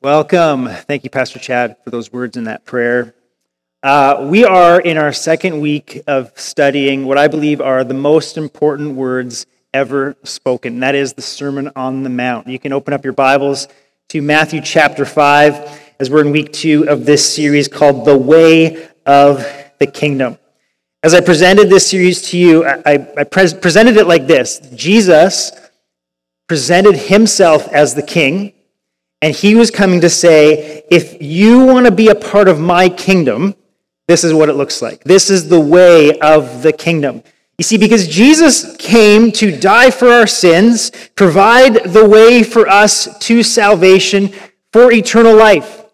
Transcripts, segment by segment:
Welcome. Thank you, Pastor Chad, for those words in that prayer. Uh, we are in our second week of studying what I believe are the most important words ever spoken. That is the Sermon on the Mount. You can open up your Bibles to Matthew chapter 5 as we're in week two of this series called The Way of the Kingdom. As I presented this series to you, I, I pre- presented it like this Jesus presented himself as the king, and he was coming to say, if you want to be a part of my kingdom, this is what it looks like. This is the way of the kingdom. You see, because Jesus came to die for our sins, provide the way for us to salvation for eternal life.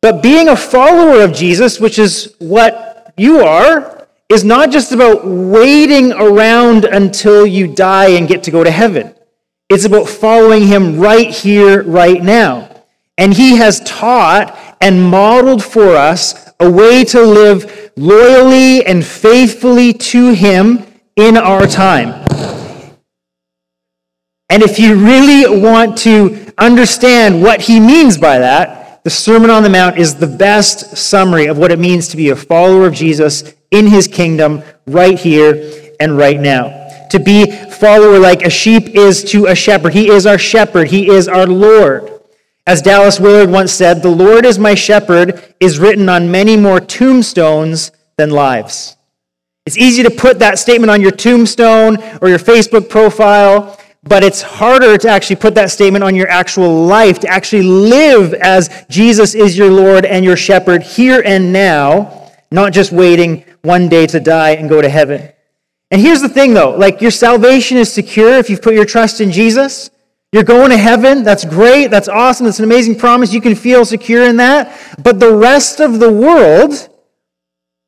But being a follower of Jesus, which is what you are, is not just about waiting around until you die and get to go to heaven. It's about following him right here, right now. And he has taught and modeled for us a way to live loyally and faithfully to him in our time. And if you really want to understand what he means by that, the Sermon on the Mount is the best summary of what it means to be a follower of Jesus in his kingdom right here and right now. To be follower like a sheep is to a shepherd. He is our shepherd. He is our Lord. As Dallas Willard once said, the Lord is my shepherd is written on many more tombstones than lives. It's easy to put that statement on your tombstone or your Facebook profile, but it's harder to actually put that statement on your actual life, to actually live as Jesus is your Lord and your shepherd here and now, not just waiting one day to die and go to heaven. And here's the thing though, like your salvation is secure if you've put your trust in Jesus. You're going to heaven. That's great. That's awesome. That's an amazing promise. You can feel secure in that. But the rest of the world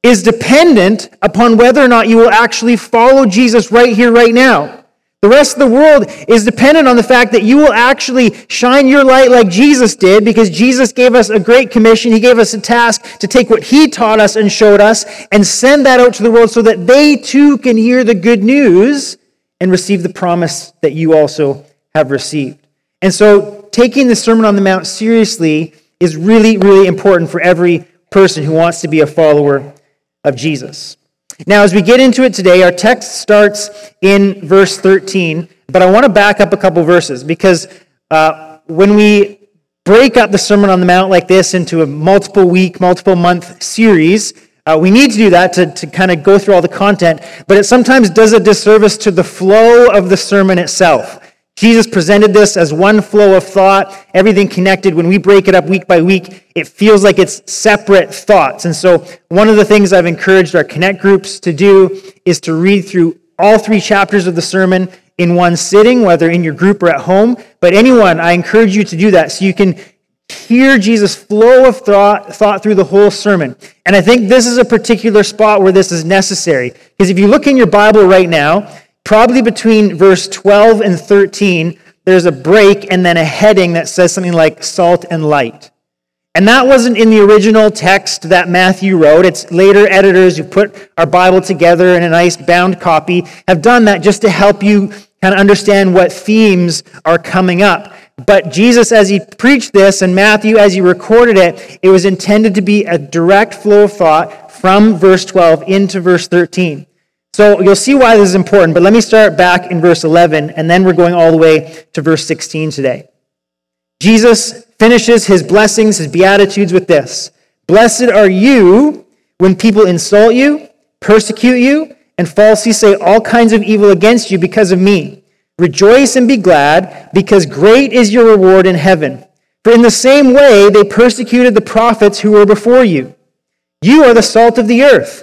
is dependent upon whether or not you will actually follow Jesus right here, right now. The rest of the world is dependent on the fact that you will actually shine your light like Jesus did because Jesus gave us a great commission. He gave us a task to take what he taught us and showed us and send that out to the world so that they too can hear the good news and receive the promise that you also have received. And so taking the Sermon on the Mount seriously is really, really important for every person who wants to be a follower of Jesus. Now, as we get into it today, our text starts in verse 13, but I want to back up a couple verses because uh, when we break up the Sermon on the Mount like this into a multiple week, multiple month series, uh, we need to do that to, to kind of go through all the content, but it sometimes does a disservice to the flow of the sermon itself. Jesus presented this as one flow of thought, everything connected. When we break it up week by week, it feels like it's separate thoughts. And so, one of the things I've encouraged our connect groups to do is to read through all three chapters of the sermon in one sitting, whether in your group or at home. But anyone, I encourage you to do that so you can hear Jesus' flow of thought, thought through the whole sermon. And I think this is a particular spot where this is necessary. Because if you look in your Bible right now, Probably between verse 12 and 13, there's a break and then a heading that says something like salt and light. And that wasn't in the original text that Matthew wrote. It's later editors who put our Bible together in a nice bound copy have done that just to help you kind of understand what themes are coming up. But Jesus, as he preached this, and Matthew, as he recorded it, it was intended to be a direct flow of thought from verse 12 into verse 13. So you'll see why this is important, but let me start back in verse 11, and then we're going all the way to verse 16 today. Jesus finishes his blessings, his beatitudes with this Blessed are you when people insult you, persecute you, and falsely say all kinds of evil against you because of me. Rejoice and be glad, because great is your reward in heaven. For in the same way they persecuted the prophets who were before you. You are the salt of the earth.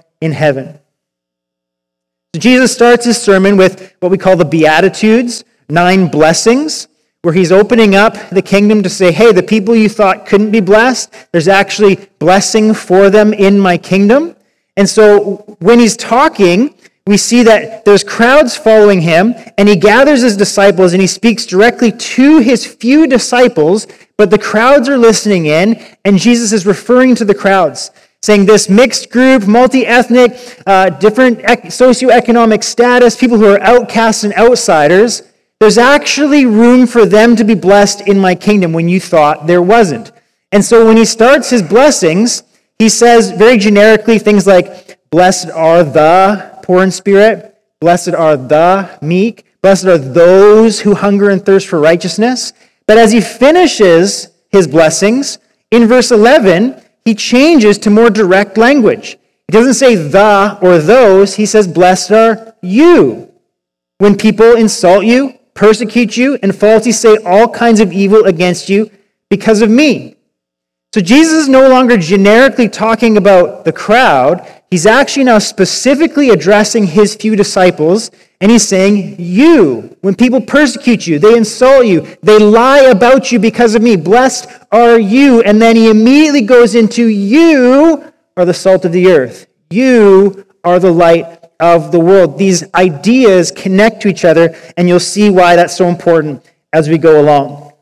in heaven. So Jesus starts his sermon with what we call the Beatitudes, nine blessings, where he's opening up the kingdom to say, hey, the people you thought couldn't be blessed, there's actually blessing for them in my kingdom. And so when he's talking, we see that there's crowds following him, and he gathers his disciples and he speaks directly to his few disciples, but the crowds are listening in, and Jesus is referring to the crowds, saying this mixed group, multi ethnic, uh, different socioeconomic status, people who are outcasts and outsiders there's actually room for them to be blessed in my kingdom when you thought there wasn't. And so when he starts his blessings, he says very generically things like, Blessed are the poor in spirit, blessed are the meek, blessed are those who hunger and thirst for righteousness. But as he finishes his blessings, in verse 11, he changes to more direct language. He doesn't say the or those, he says, Blessed are you. When people insult you, persecute you, and falsely say all kinds of evil against you because of me. So Jesus is no longer generically talking about the crowd. He's actually now specifically addressing his few disciples, and he's saying, You, when people persecute you, they insult you, they lie about you because of me, blessed are you. And then he immediately goes into, You are the salt of the earth, you are the light of the world. These ideas connect to each other, and you'll see why that's so important as we go along.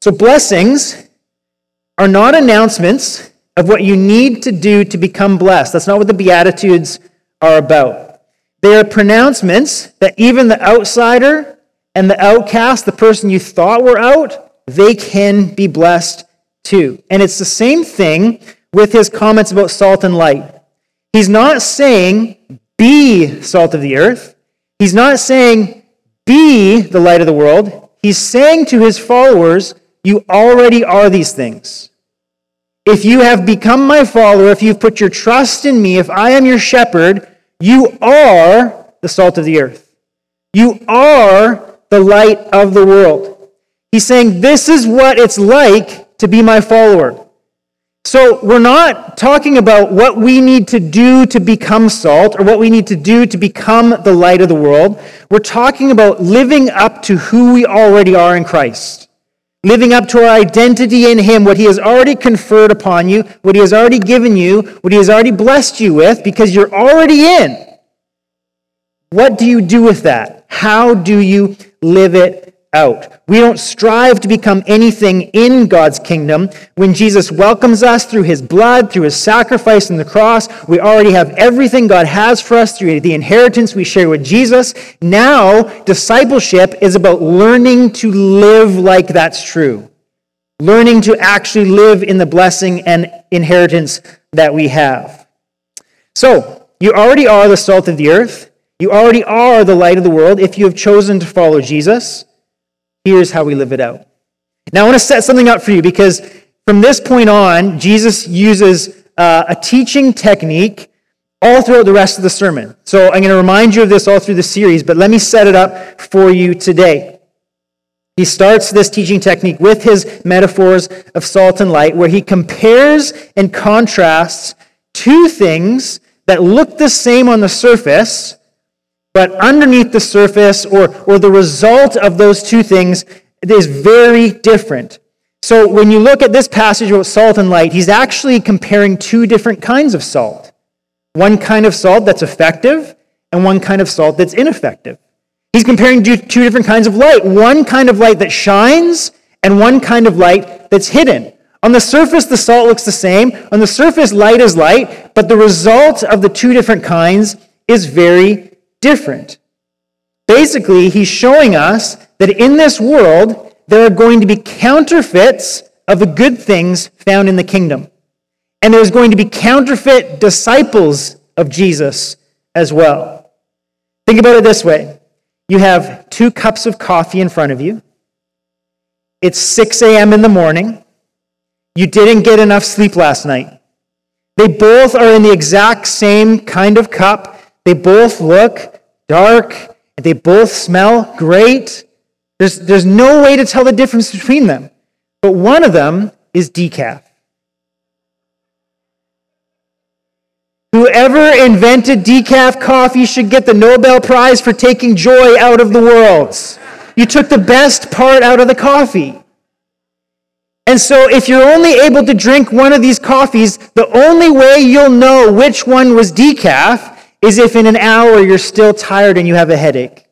So, blessings are not announcements of what you need to do to become blessed. That's not what the Beatitudes are about. They are pronouncements that even the outsider and the outcast, the person you thought were out, they can be blessed too. And it's the same thing with his comments about salt and light. He's not saying, be salt of the earth. He's not saying, be the light of the world. He's saying to his followers, you already are these things. If you have become my follower, if you've put your trust in me, if I am your shepherd, you are the salt of the earth. You are the light of the world. He's saying, This is what it's like to be my follower. So we're not talking about what we need to do to become salt or what we need to do to become the light of the world. We're talking about living up to who we already are in Christ. Living up to our identity in Him, what He has already conferred upon you, what He has already given you, what He has already blessed you with, because you're already in. What do you do with that? How do you live it out. We don't strive to become anything in God's kingdom. When Jesus welcomes us through his blood, through his sacrifice on the cross, we already have everything God has for us through the inheritance we share with Jesus. Now, discipleship is about learning to live like that's true, learning to actually live in the blessing and inheritance that we have. So, you already are the salt of the earth. You already are the light of the world if you have chosen to follow Jesus. Here's how we live it out. Now, I want to set something up for you because from this point on, Jesus uses uh, a teaching technique all throughout the rest of the sermon. So I'm going to remind you of this all through the series, but let me set it up for you today. He starts this teaching technique with his metaphors of salt and light, where he compares and contrasts two things that look the same on the surface, but underneath the surface, or, or the result of those two things, is very different. So when you look at this passage about salt and light, he's actually comparing two different kinds of salt. One kind of salt that's effective, and one kind of salt that's ineffective. He's comparing two different kinds of light. One kind of light that shines, and one kind of light that's hidden. On the surface, the salt looks the same. On the surface, light is light, but the result of the two different kinds is very different. Basically, he's showing us that in this world, there are going to be counterfeits of the good things found in the kingdom. And there's going to be counterfeit disciples of Jesus as well. Think about it this way you have two cups of coffee in front of you, it's 6 a.m. in the morning, you didn't get enough sleep last night. They both are in the exact same kind of cup. They both look dark, and they both smell great. There's, there's no way to tell the difference between them. But one of them is decaf. Whoever invented decaf coffee should get the Nobel Prize for taking joy out of the world. You took the best part out of the coffee. And so, if you're only able to drink one of these coffees, the only way you'll know which one was decaf is if in an hour you're still tired and you have a headache.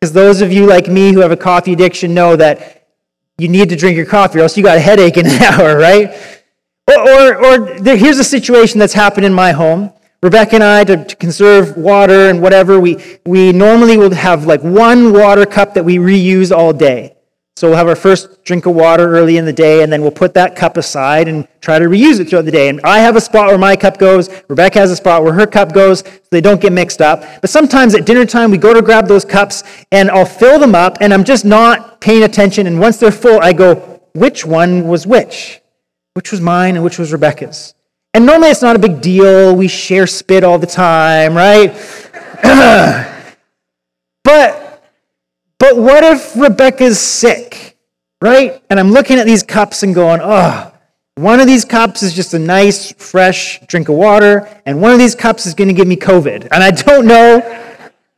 Because those of you like me who have a coffee addiction know that you need to drink your coffee or else you got a headache in an hour, right? Or, or, or there, here's a situation that's happened in my home. Rebecca and I, to, to, conserve water and whatever, we, we normally will have like one water cup that we reuse all day. So we'll have our first drink of water early in the day, and then we'll put that cup aside and try to reuse it throughout the day. And I have a spot where my cup goes, Rebecca has a spot where her cup goes, so they don't get mixed up. But sometimes at dinner time, we go to grab those cups, and I'll fill them up, and I'm just not paying attention. And once they're full, I go, which one was which? Which was mine and which was Rebecca's? And normally it's not a big deal. We share spit all the time, right? but but what if Rebecca's sick, right? And I'm looking at these cups and going, oh, one of these cups is just a nice, fresh drink of water, and one of these cups is going to give me COVID. And I don't know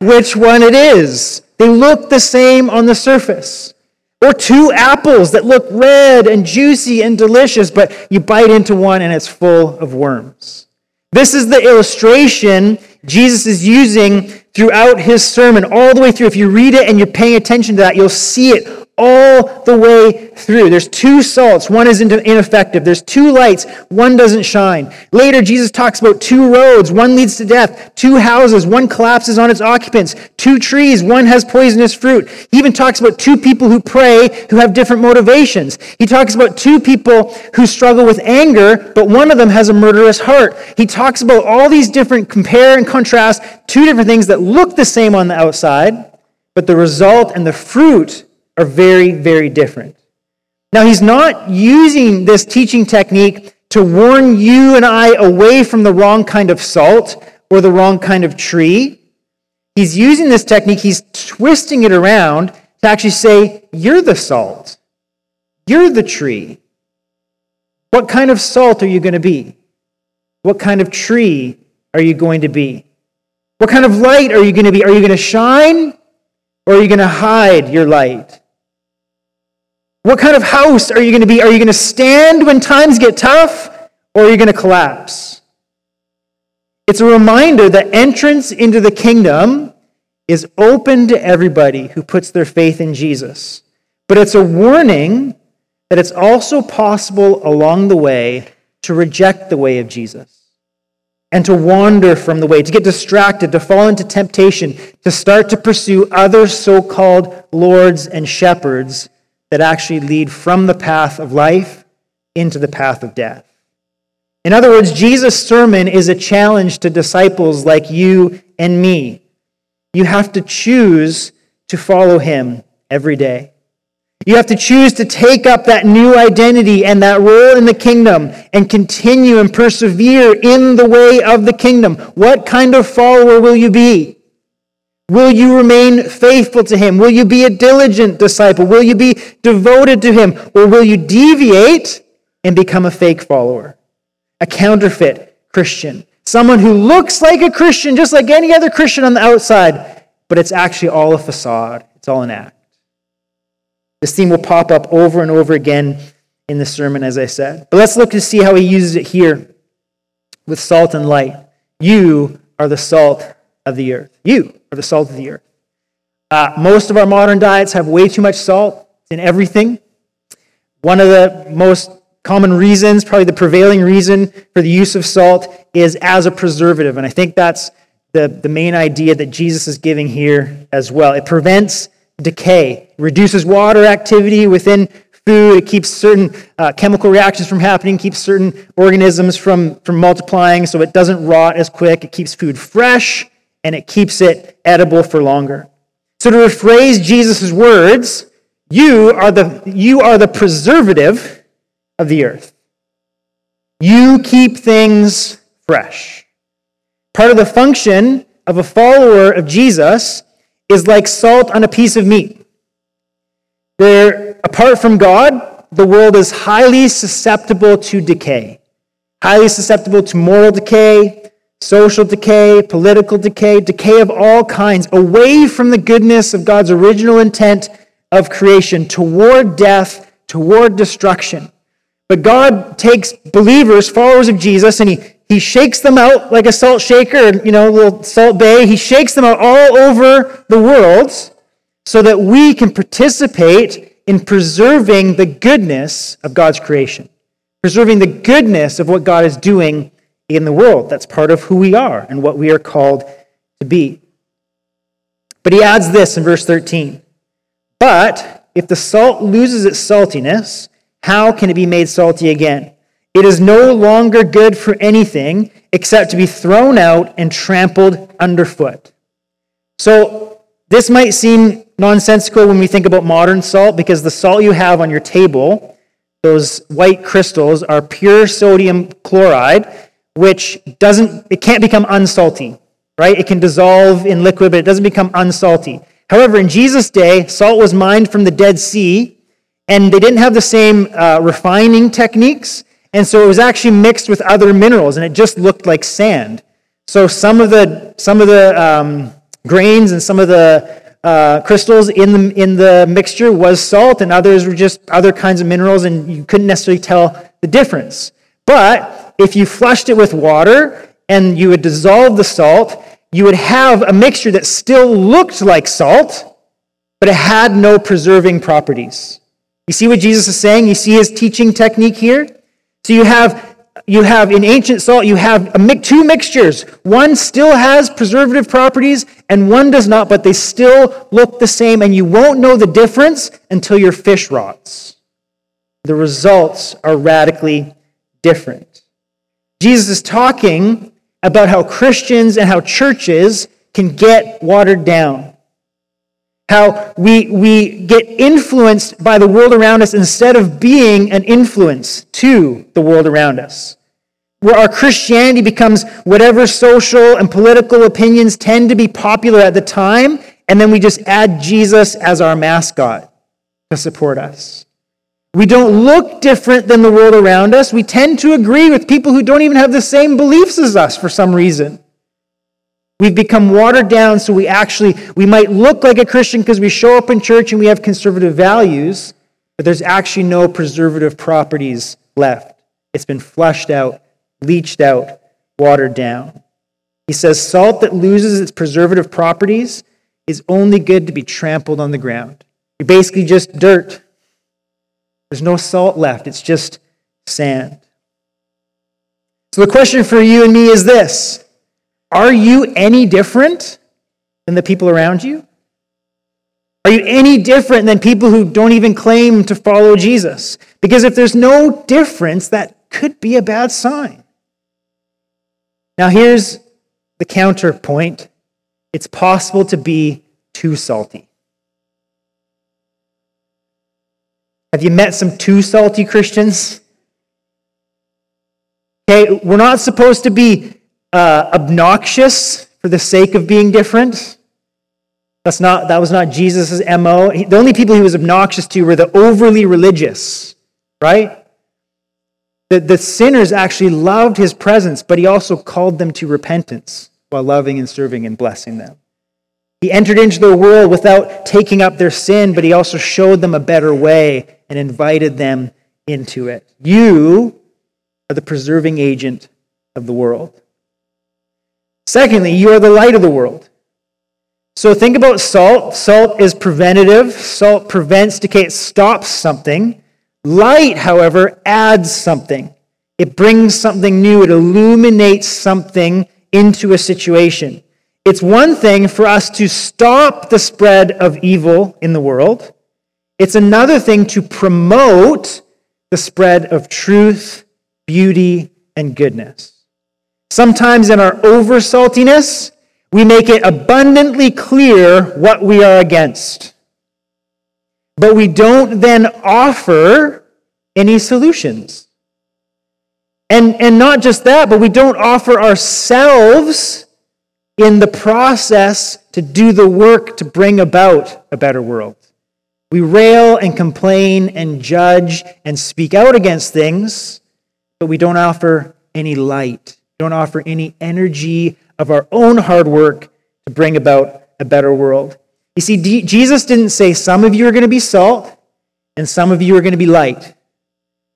which one it is. They look the same on the surface. Or two apples that look red and juicy and delicious, but you bite into one and it's full of worms. This is the illustration Jesus is using throughout his sermon, all the way through. If you read it and you're paying attention to that, you'll see it all the way through. There's two salts, one is ineffective. There's two lights, one doesn't shine. Later, Jesus talks about two roads, one leads to death, two houses, one collapses on its occupants, two trees, one has poisonous fruit. He even talks about two people who pray who have different motivations. He talks about two people who struggle with anger, but one of them has a murderous heart. He talks about all these different compare and contrast, two different things that look the same on the outside, but the result and the fruit are very, very different. Now, he's not using this teaching technique to warn you and I away from the wrong kind of salt or the wrong kind of tree. He's using this technique, he's twisting it around to actually say, You're the salt. You're the tree. What kind of salt are you going to be? What kind of tree are you going to be? What kind of light are you going to be? Are you going to shine or are you going to hide your light? What kind of house are you going to be? Are you going to stand when times get tough, or are you going to collapse? It's a reminder that entrance into the kingdom is open to everybody who puts their faith in Jesus. But it's a warning that it's also possible along the way to reject the way of Jesus and to wander from the way, to get distracted, to fall into temptation, to start to pursue other so called lords and shepherds that actually lead from the path of life into the path of death. In other words, Jesus' sermon is a challenge to disciples like you and me. You have to choose to follow him every day. You have to choose to take up that new identity and that role in the kingdom and continue and persevere in the way of the kingdom. What kind of follower will you be? Will you remain faithful to him? Will you be a diligent disciple? Will you be devoted to him? Or will you deviate and become a fake follower? A counterfeit Christian. Someone who looks like a Christian, just like any other Christian on the outside, but it's actually all a facade. It's all an act. This theme will pop up over and over again in the sermon, as I said. But let's look to see how he uses it here with salt and light. You are the salt of the earth. You are the salt of the earth. Uh, most of our modern diets have way too much salt in everything. One of the most common reasons, probably the prevailing reason for the use of salt, is as a preservative. And I think that's the, the main idea that Jesus is giving here as well. It prevents decay, reduces water activity within food, it keeps certain uh, chemical reactions from happening, keeps certain organisms from, from multiplying so it doesn't rot as quick, it keeps food fresh and it keeps it edible for longer. So to rephrase Jesus' words, you are the, you are the preservative of the earth. You keep things fresh. Part of the function of a follower of Jesus is like salt on a piece of meat. There, apart from God, the world is highly susceptible to decay, highly susceptible to moral decay, social decay, political decay, decay of all kinds, away from the goodness of God's original intent of creation, toward death, toward destruction. But God takes believers, followers of Jesus, and he, he shakes them out like a salt shaker, you know, little Salt Bae. He shakes them out all over the world so that we can participate in preserving the goodness of God's creation, preserving the goodness of what God is doing in the world. That's part of who we are and what we are called to be. But he adds this in verse 13 But if the salt loses its saltiness, how can it be made salty again? It is no longer good for anything except to be thrown out and trampled underfoot. So, this might seem nonsensical when we think about modern salt because the salt you have on your table, those white crystals, are pure sodium chloride which doesn't, it can't become unsalty, right? It can dissolve in liquid, but it doesn't become unsalty. However, in Jesus' day, salt was mined from the Dead Sea, and they didn't have the same uh, refining techniques, and so it was actually mixed with other minerals, and it just looked like sand. So some of the some of the um, grains and some of the uh, crystals in the in the mixture was salt, and others were just other kinds of minerals, and you couldn't necessarily tell the difference. But if you flushed it with water and you would dissolve the salt, you would have a mixture that still looked like salt, but it had no preserving properties. You see what Jesus is saying? You see his teaching technique here? So you have you have in ancient salt you have a, two mixtures. One still has preservative properties and one does not, but they still look the same and you won't know the difference until your fish rots. The results are radically different. Jesus is talking about how Christians and how churches can get watered down. How we, we get influenced by the world around us instead of being an influence to the world around us. Where our Christianity becomes whatever social and political opinions tend to be popular at the time, and then we just add Jesus as our mascot to support us. We don't look different than the world around us. We tend to agree with people who don't even have the same beliefs as us for some reason. We've become watered down so we actually we might look like a Christian because we show up in church and we have conservative values, but there's actually no preservative properties left. It's been flushed out, leached out, watered down. He says salt that loses its preservative properties is only good to be trampled on the ground. You're basically just dirt. There's no salt left, it's just sand. So the question for you and me is this Are you any different than the people around you? Are you any different than people who don't even claim to follow Jesus? Because if there's no difference, that could be a bad sign. Now, here's the counterpoint it's possible to be too salty. Have you met some too salty Christians? Okay, we're not supposed to be uh, obnoxious for the sake of being different. That's not, that was not Jesus' MO. the only people he was obnoxious to were the overly religious, right? The, the sinners actually loved his presence, but he also called them to repentance while loving and serving and blessing them. He entered into the world without taking up their sin, but he also showed them a better way and invited them into it. You are the preserving agent of the world. Secondly, you are the light of the world. So think about salt. Salt is preventative, salt prevents decay, it stops something. Light, however, adds something. It brings something new, it illuminates something into a situation. It's one thing for us to stop the spread of evil in the world. It's another thing to promote the spread of truth, beauty, and goodness. Sometimes in our over saltiness, we make it abundantly clear what we are against. But we don't then offer any solutions. And, and not just that, but we don't offer ourselves in the process to do the work to bring about a better world. We rail and complain and judge and speak out against things, but we don't offer any light we don't offer any energy of our own hard work to bring about a better world. You see, D- Jesus didn't say some of you are going to be salt and some of you are going to be light.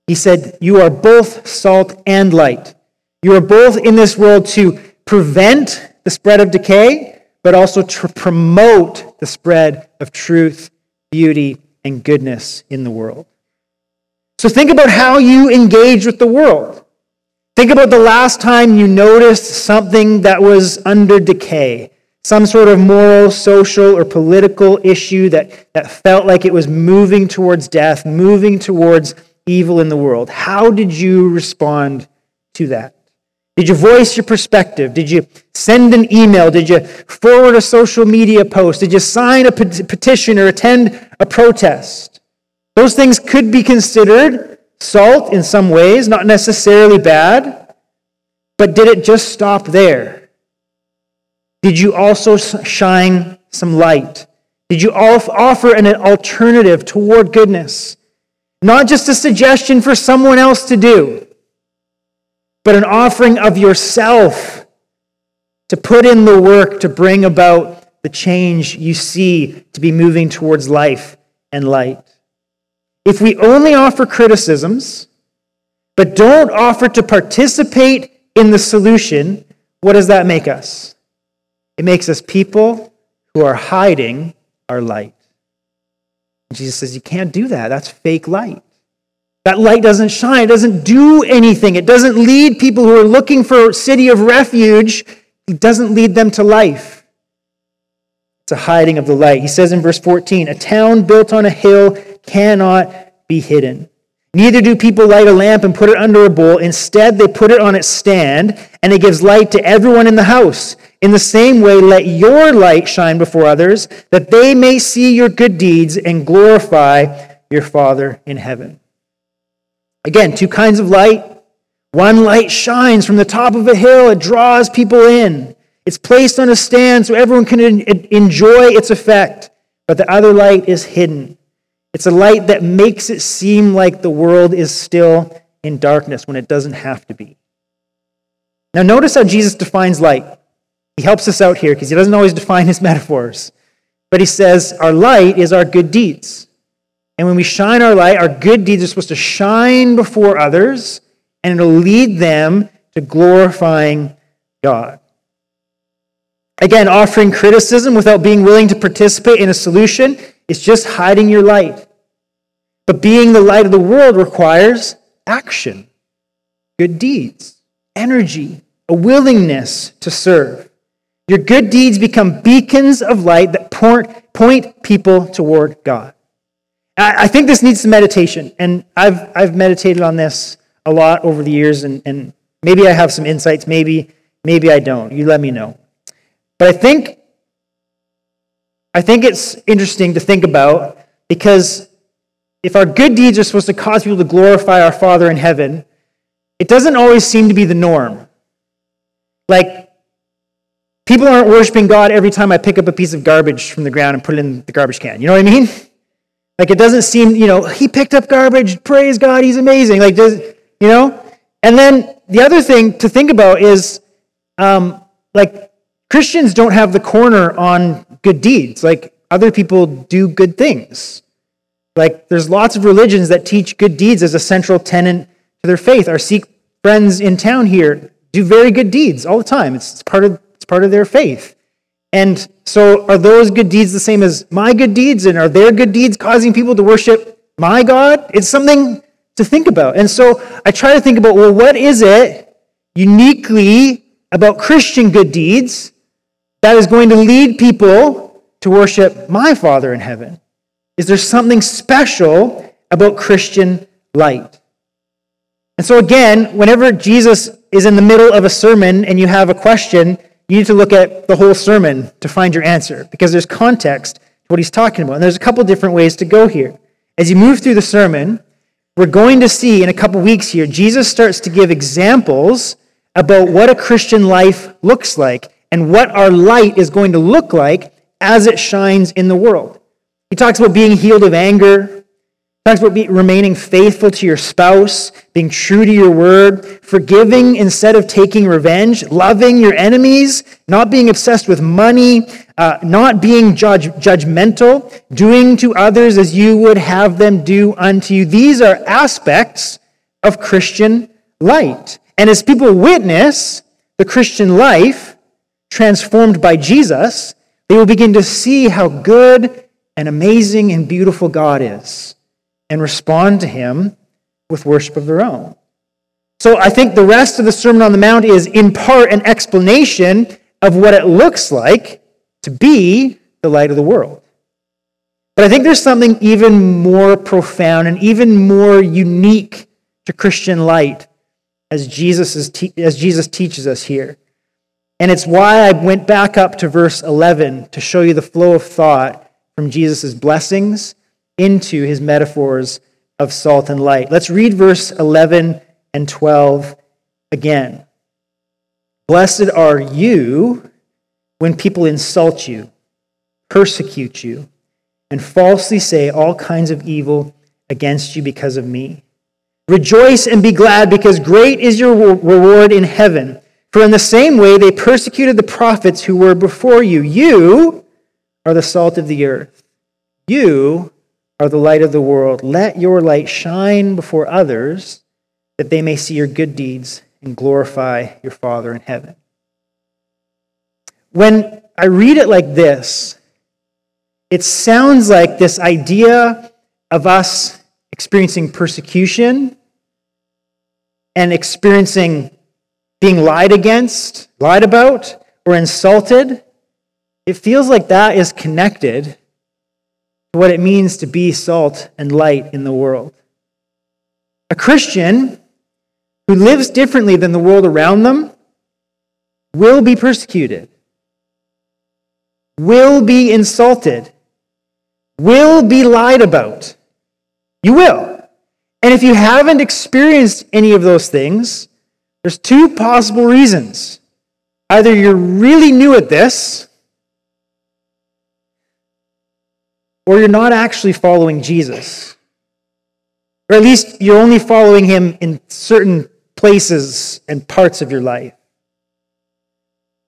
He said, You are both salt and light. You are both in this world to prevent the spread of decay, but also to promote the spread of truth, beauty, and goodness in the world. So think about how you engage with the world. Think about the last time you noticed something that was under decay, some sort of moral, social, or political issue that, that felt like it was moving towards death, moving towards evil in the world. How did you respond to that? Did you voice your perspective? Did you send an email? Did you forward a social media post? Did you sign a petition or attend a protest? Those things could be considered salt in some ways, not necessarily bad, but did it just stop there? Did you also shine some light? Did you offer an alternative toward goodness? Not just a suggestion for someone else to do, but an offering of yourself to put in the work to bring about the change you see to be moving towards life and light. If we only offer criticisms, but don't offer to participate in the solution, what does that make us? It makes us people who are hiding our light. Jesus says, You can't do that. That's fake light. That light doesn't shine. It doesn't do anything. It doesn't lead people who are looking for a city of refuge. It doesn't lead them to life. It's a hiding of the light. He says in verse 14, A town built on a hill cannot be hidden. Neither do people light a lamp and put it under a bowl. Instead, they put it on its stand, and it gives light to everyone in the house. In the same way, let your light shine before others, that they may see your good deeds and glorify your Father in heaven. Again, two kinds of light. One light shines from the top of a hill, it draws people in. It's placed on a stand so everyone can enjoy its effect. But the other light is hidden. It's a light that makes it seem like the world is still in darkness when it doesn't have to be. Now, notice how Jesus defines light. He helps us out here because he doesn't always define his metaphors. But he says, Our light is our good deeds. And when we shine our light, our good deeds are supposed to shine before others, and it'll lead them to glorifying God. Again, offering criticism without being willing to participate in a solution is just hiding your light. But being the light of the world requires action, good deeds, energy, a willingness to serve. Your good deeds become beacons of light that point people toward God. I think this needs some meditation, and I've, I've meditated on this a lot over the years, and, and maybe I have some insights, maybe, maybe I don't. You let me know. But I think I think it's interesting to think about because if our good deeds are supposed to cause people to glorify our Father in heaven, it doesn't always seem to be the norm. Like, people aren't worshiping God every time I pick up a piece of garbage from the ground and put it in the garbage can. You know what I mean? Like, it doesn't seem, you know, he picked up garbage, praise God, he's amazing. Like, does, you know? And then the other thing to think about is, um, like, Christians don't have the corner on good deeds. Like other people do good things. Like there's lots of religions that teach good deeds as a central tenet to their faith. Our Sikh friends in town here do very good deeds all the time. It's, it's part of it's part of their faith. And so are those good deeds the same as my good deeds? And are their good deeds causing people to worship my God? It's something to think about. And so I try to think about, well, what is it uniquely about Christian good deeds that is going to lead people to worship my Father in heaven? Is there something special about Christian light? And so, again, whenever Jesus is in the middle of a sermon and you have a question, you need to look at the whole sermon to find your answer because there's context to what he's talking about. And there's a couple different ways to go here. As you move through the sermon, we're going to see in a couple weeks here, Jesus starts to give examples about what a Christian life looks like and what our light is going to look like as it shines in the world. He talks about being healed of anger, talks about be, remaining faithful to your spouse, being true to your word, forgiving instead of taking revenge, loving your enemies, not being obsessed with money, uh, not being judge, judgmental, doing to others as you would have them do unto you. These are aspects of Christian light. And as people witness the Christian life transformed by Jesus, they will begin to see how good and amazing and beautiful God is and respond to him with worship of their own. So I think the rest of the Sermon on the Mount is in part an explanation of what it looks like to be the light of the world. But I think there's something even more profound and even more unique to Christian light as Jesus, is te- as Jesus teaches us here. And it's why I went back up to verse 11 to show you the flow of thought from Jesus' blessings into his metaphors of salt and light. Let's read verse 11 and 12 again. Blessed are you when people insult you, persecute you, and falsely say all kinds of evil against you because of me. Rejoice and be glad, because great is your reward in heaven. For in the same way they persecuted the prophets who were before you. You are the salt of the earth. You are the light of the world. Let your light shine before others, that they may see your good deeds and glorify your Father in heaven. When I read it like this, it sounds like this idea of us experiencing persecution and experiencing being lied against, lied about, or insulted. It feels like that is connected what it means to be salt and light in the world. A Christian who lives differently than the world around them will be persecuted, will be insulted, will be lied about. You will. And if you haven't experienced any of those things, there's two possible reasons. Either you're really new at this, or you're not actually following Jesus. Or at least you're only following him in certain places and parts of your life.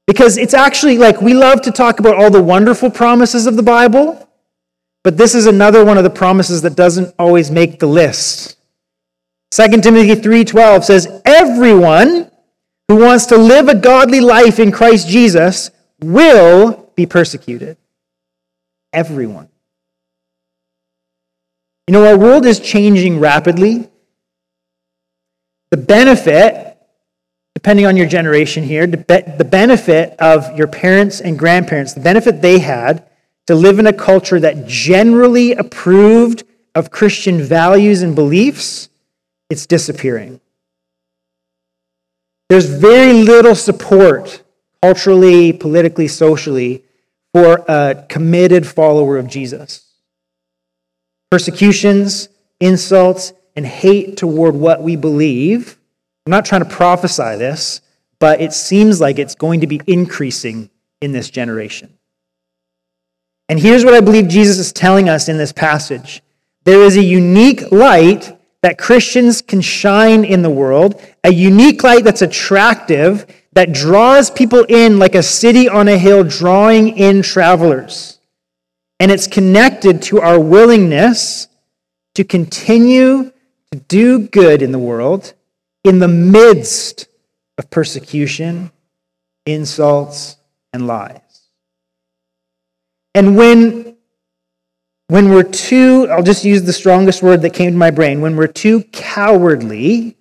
Because it's actually like we love to talk about all the wonderful promises of the Bible, but this is another one of the promises that doesn't always make the list. 2 Timothy 3:12 says everyone who wants to live a godly life in Christ Jesus will be persecuted. Everyone. You know, our world is changing rapidly. The benefit, depending on your generation here, the benefit of your parents and grandparents, the benefit they had to live in a culture that generally approved of Christian values and beliefs it's disappearing. There's very little support culturally, politically, socially for a committed follower of Jesus. Persecutions, insults, and hate toward what we believe. I'm not trying to prophesy this, but it seems like it's going to be increasing in this generation. And here's what I believe Jesus is telling us in this passage there is a unique light that Christians can shine in the world, a unique light that's attractive, that draws people in like a city on a hill, drawing in travelers. And it's connected to our willingness to continue to do good in the world in the midst of persecution, insults, and lies. And when when we're too, I'll just use the strongest word that came to my brain, when we're too cowardly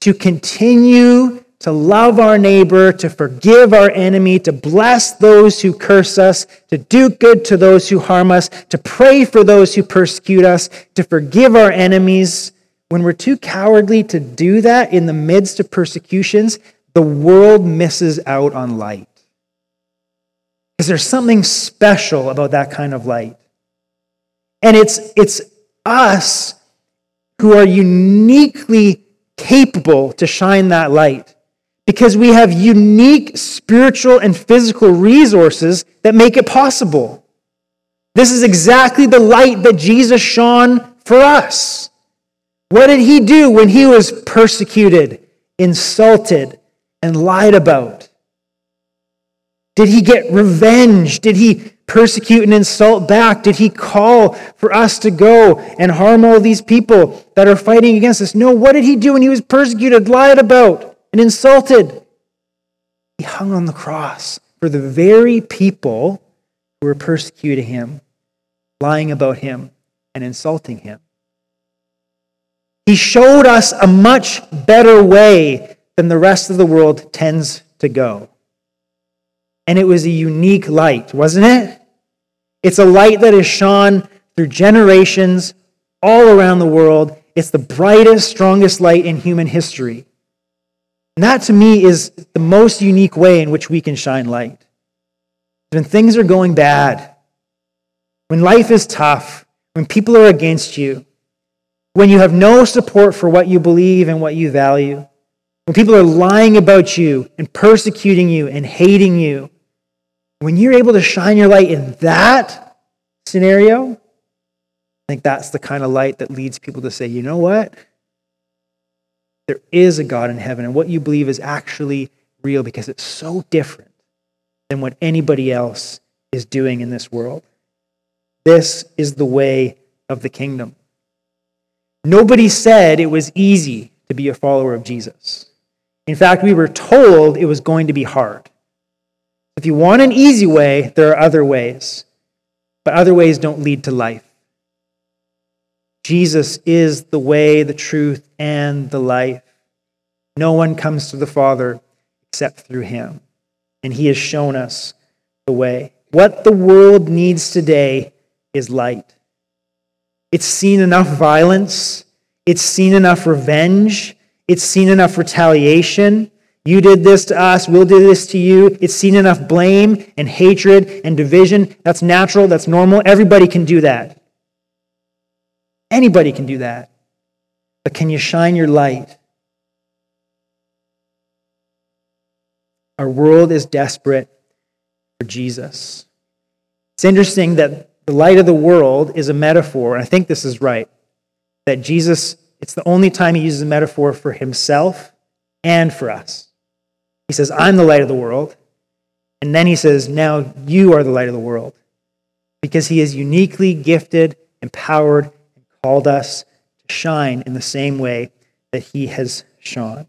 to continue to love our neighbor, to forgive our enemy, to bless those who curse us, to do good to those who harm us, to pray for those who persecute us, to forgive our enemies, when we're too cowardly to do that in the midst of persecutions, the world misses out on light. Because there's something special about that kind of light. And it's, it's us who are uniquely capable to shine that light because we have unique spiritual and physical resources that make it possible. This is exactly the light that Jesus shone for us? What did he do when he was persecuted, insulted, and lied about? Did he get revenge? Did he persecute and insult back? Did he call for us to go and harm all these people that are fighting against us? No, what did he do when he was persecuted, lied about, and insulted? He hung on the cross for the very people who were persecuting him, lying about him, and insulting him. He showed us a much better way than the rest of the world tends to go. And it was a unique light, wasn't it? It's a light that has shone through generations all around the world. It's the brightest, strongest light in human history. And that to me is the most unique way in which we can shine light. When things are going bad, when life is tough, when people are against you, when you have no support for what you believe and what you value, when people are lying about you and persecuting you and hating you, when you're able to shine your light in that scenario, I think that's the kind of light that leads people to say, you know what? There is a God in heaven, and what you believe is actually real because it's so different than what anybody else is doing in this world. This is the way of the kingdom. Nobody said it was easy to be a follower of Jesus. In fact, we were told it was going to be hard. If you want an easy way, there are other ways, but other ways don't lead to life. Jesus is the way, the truth, and the life. No one comes to the Father except through him, and he has shown us the way. What the world needs today is light. It's seen enough violence, it's seen enough revenge, it's seen enough retaliation. You did this to us, we'll do this to you. It's seen enough blame and hatred and division. That's natural, that's normal. Everybody can do that. Anybody can do that. But can you shine your light? Our world is desperate for Jesus. It's interesting that the light of the world is a metaphor, and I think this is right, that Jesus, it's the only time he uses a metaphor for himself and for us. He says, I'm the light of the world. And then he says, Now you are the light of the world. Because he is uniquely gifted, empowered, called us to shine in the same way that he has shone.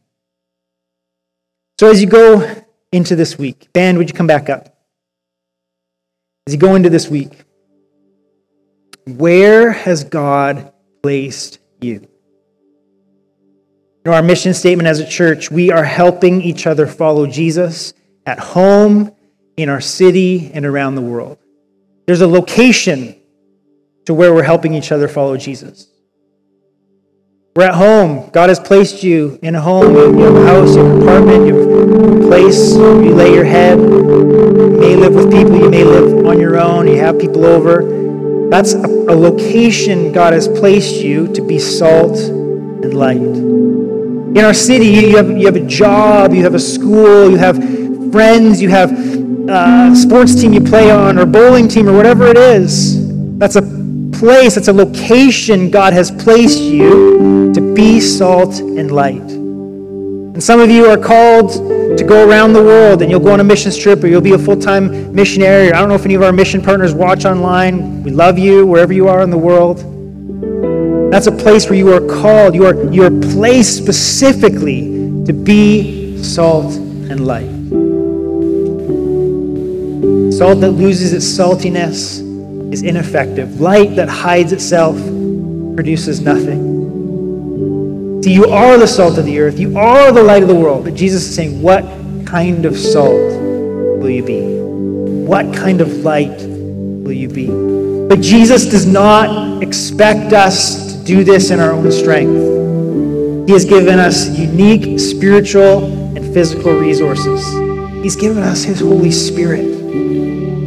So as you go into this week, band, would you come back up? As you go into this week, where has God placed you? In our mission statement as a church, we are helping each other follow Jesus at home, in our city, and around the world. There's a location to where we're helping each other follow Jesus. We're at home. God has placed you in a home. You have a house, you have an apartment, you have a place you lay your head. You may live with people, you may live on your own, you have people over. That's a, location God has placed you to be salt and light. In our city, you have, you have a job, you have a school, you have friends, you have a uh, sports team you play on, or bowling team, or whatever it is. That's a place, that's a location God has placed you to be salt and light. And some of you are called to go around the world and you'll go on a mission trip or you'll be a full time missionary. I don't know if any of our mission partners watch online. We love you wherever you are in the world. That's a place where you are called, you are, you are placed specifically to be salt and light. Salt that loses its saltiness is ineffective. Light that hides itself produces nothing. See, you are the salt of the earth, you are the light of the world. But Jesus is saying, What kind of salt will you be? What kind of light will you be? But Jesus does not expect us to do this in our own strength. He has given us unique spiritual and physical resources. He's given us His Holy Spirit,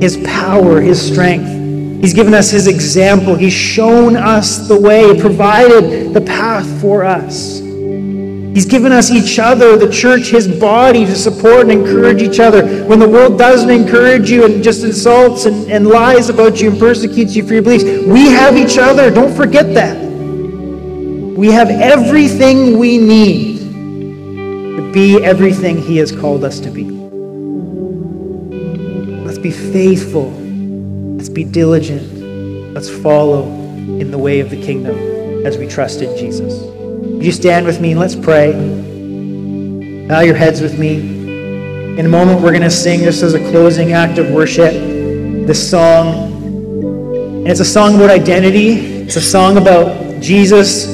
His power, His strength. He's given us His example. He's shown us the way, provided the path for us. He's given us each other, the church, His body, to support and encourage each other. When the world doesn't encourage you and just insults and, and lies about you and persecutes you for your beliefs, we have each other. Don't forget that. we have everything we need to be everything He has called us to be. Let's be faithful. Be diligent. Let's follow in the way of the kingdom as we trust in Jesus. Would you stand with me and let's pray? Bow your heads with me. In a moment, we're going to sing this as a closing act of worship, this song. And it's a song about identity, it's a song about Jesus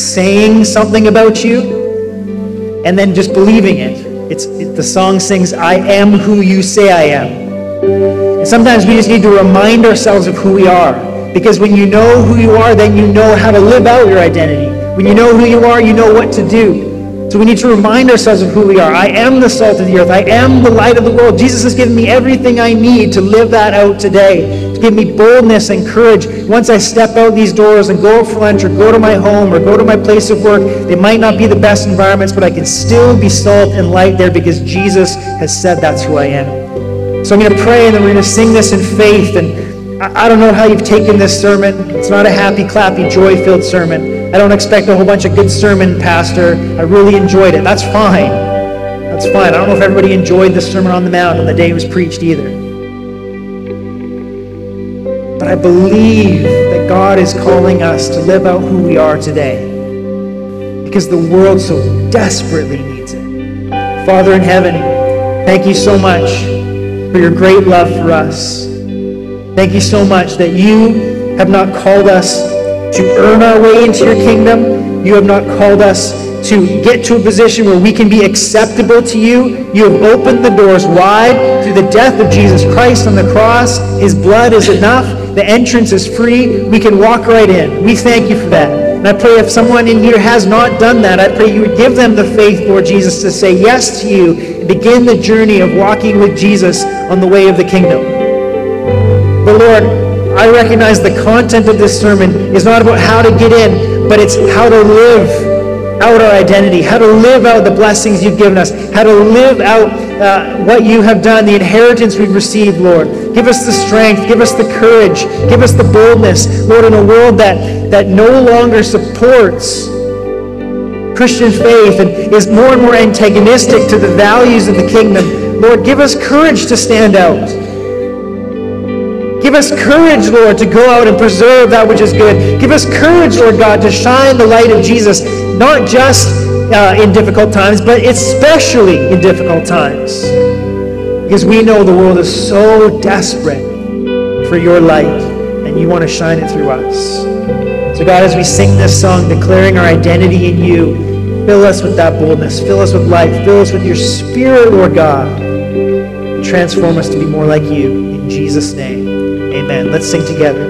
saying something about you and then just believing it. It's, it, the song sings, I am who you say I am. And sometimes we just need to remind ourselves of who we are. Because when you know who you are, then you know how to live out your identity. When you know who you are, you know what to do. So we need to remind ourselves of who we are. I am the salt of the earth. I am the light of the world. Jesus has given me everything I need to live that out today, to give me boldness and courage. Once I step out these doors and go for lunch or go to my home or go to my place of work, they might not be the best environments, but I can still be salt and light there because Jesus has said that's who I am. So I'm going to pray and then we're going to sing this in faith. And I don't know how you've taken this sermon. It's not a happy, clappy, joy filled sermon. I don't expect a whole bunch of good sermon, Pastor. I really enjoyed it. That's fine. That's fine. I don't know if everybody enjoyed the Sermon on the Mount on the day it was preached either. But I believe that God is calling us to live out who we are today because the world so desperately needs it. Father in heaven, thank you so much for your great love for us. Thank you so much that you have not called us to earn our way into your kingdom. You have not called us to get to a position where we can be acceptable to you. You have opened the doors wide through the death of Jesus Christ on the cross. His blood is enough. The entrance is free. We can walk right in. We thank you for that. And I pray if someone in here has not done that, I pray you would give them the faith, Lord Jesus, to say yes to you and begin the journey of walking with Jesus on the way of the kingdom. But Lord, I recognize the content of this sermon is not about how to get in, but it's how to live out our identity, how to live out the blessings you've given us, how to live out uh, what you have done, the inheritance we've received, Lord. Give us the strength, give us the courage, give us the boldness, Lord, in a world that, that no longer supports Christian faith and is more and more antagonistic to the values of the kingdom. Lord, give us courage to stand out. Give us courage, Lord, to go out and preserve that which is good. Give us courage, Lord God, to shine the light of Jesus, not just uh, in difficult times, but especially in difficult times. Because we know the world is so desperate for your light, and you want to shine it through us. So, God, as we sing this song, declaring our identity in you, fill us with that boldness, fill us with life, fill us with your spirit, Lord God. Transform us to be more like you. In Jesus' name. Amen. Let's sing together.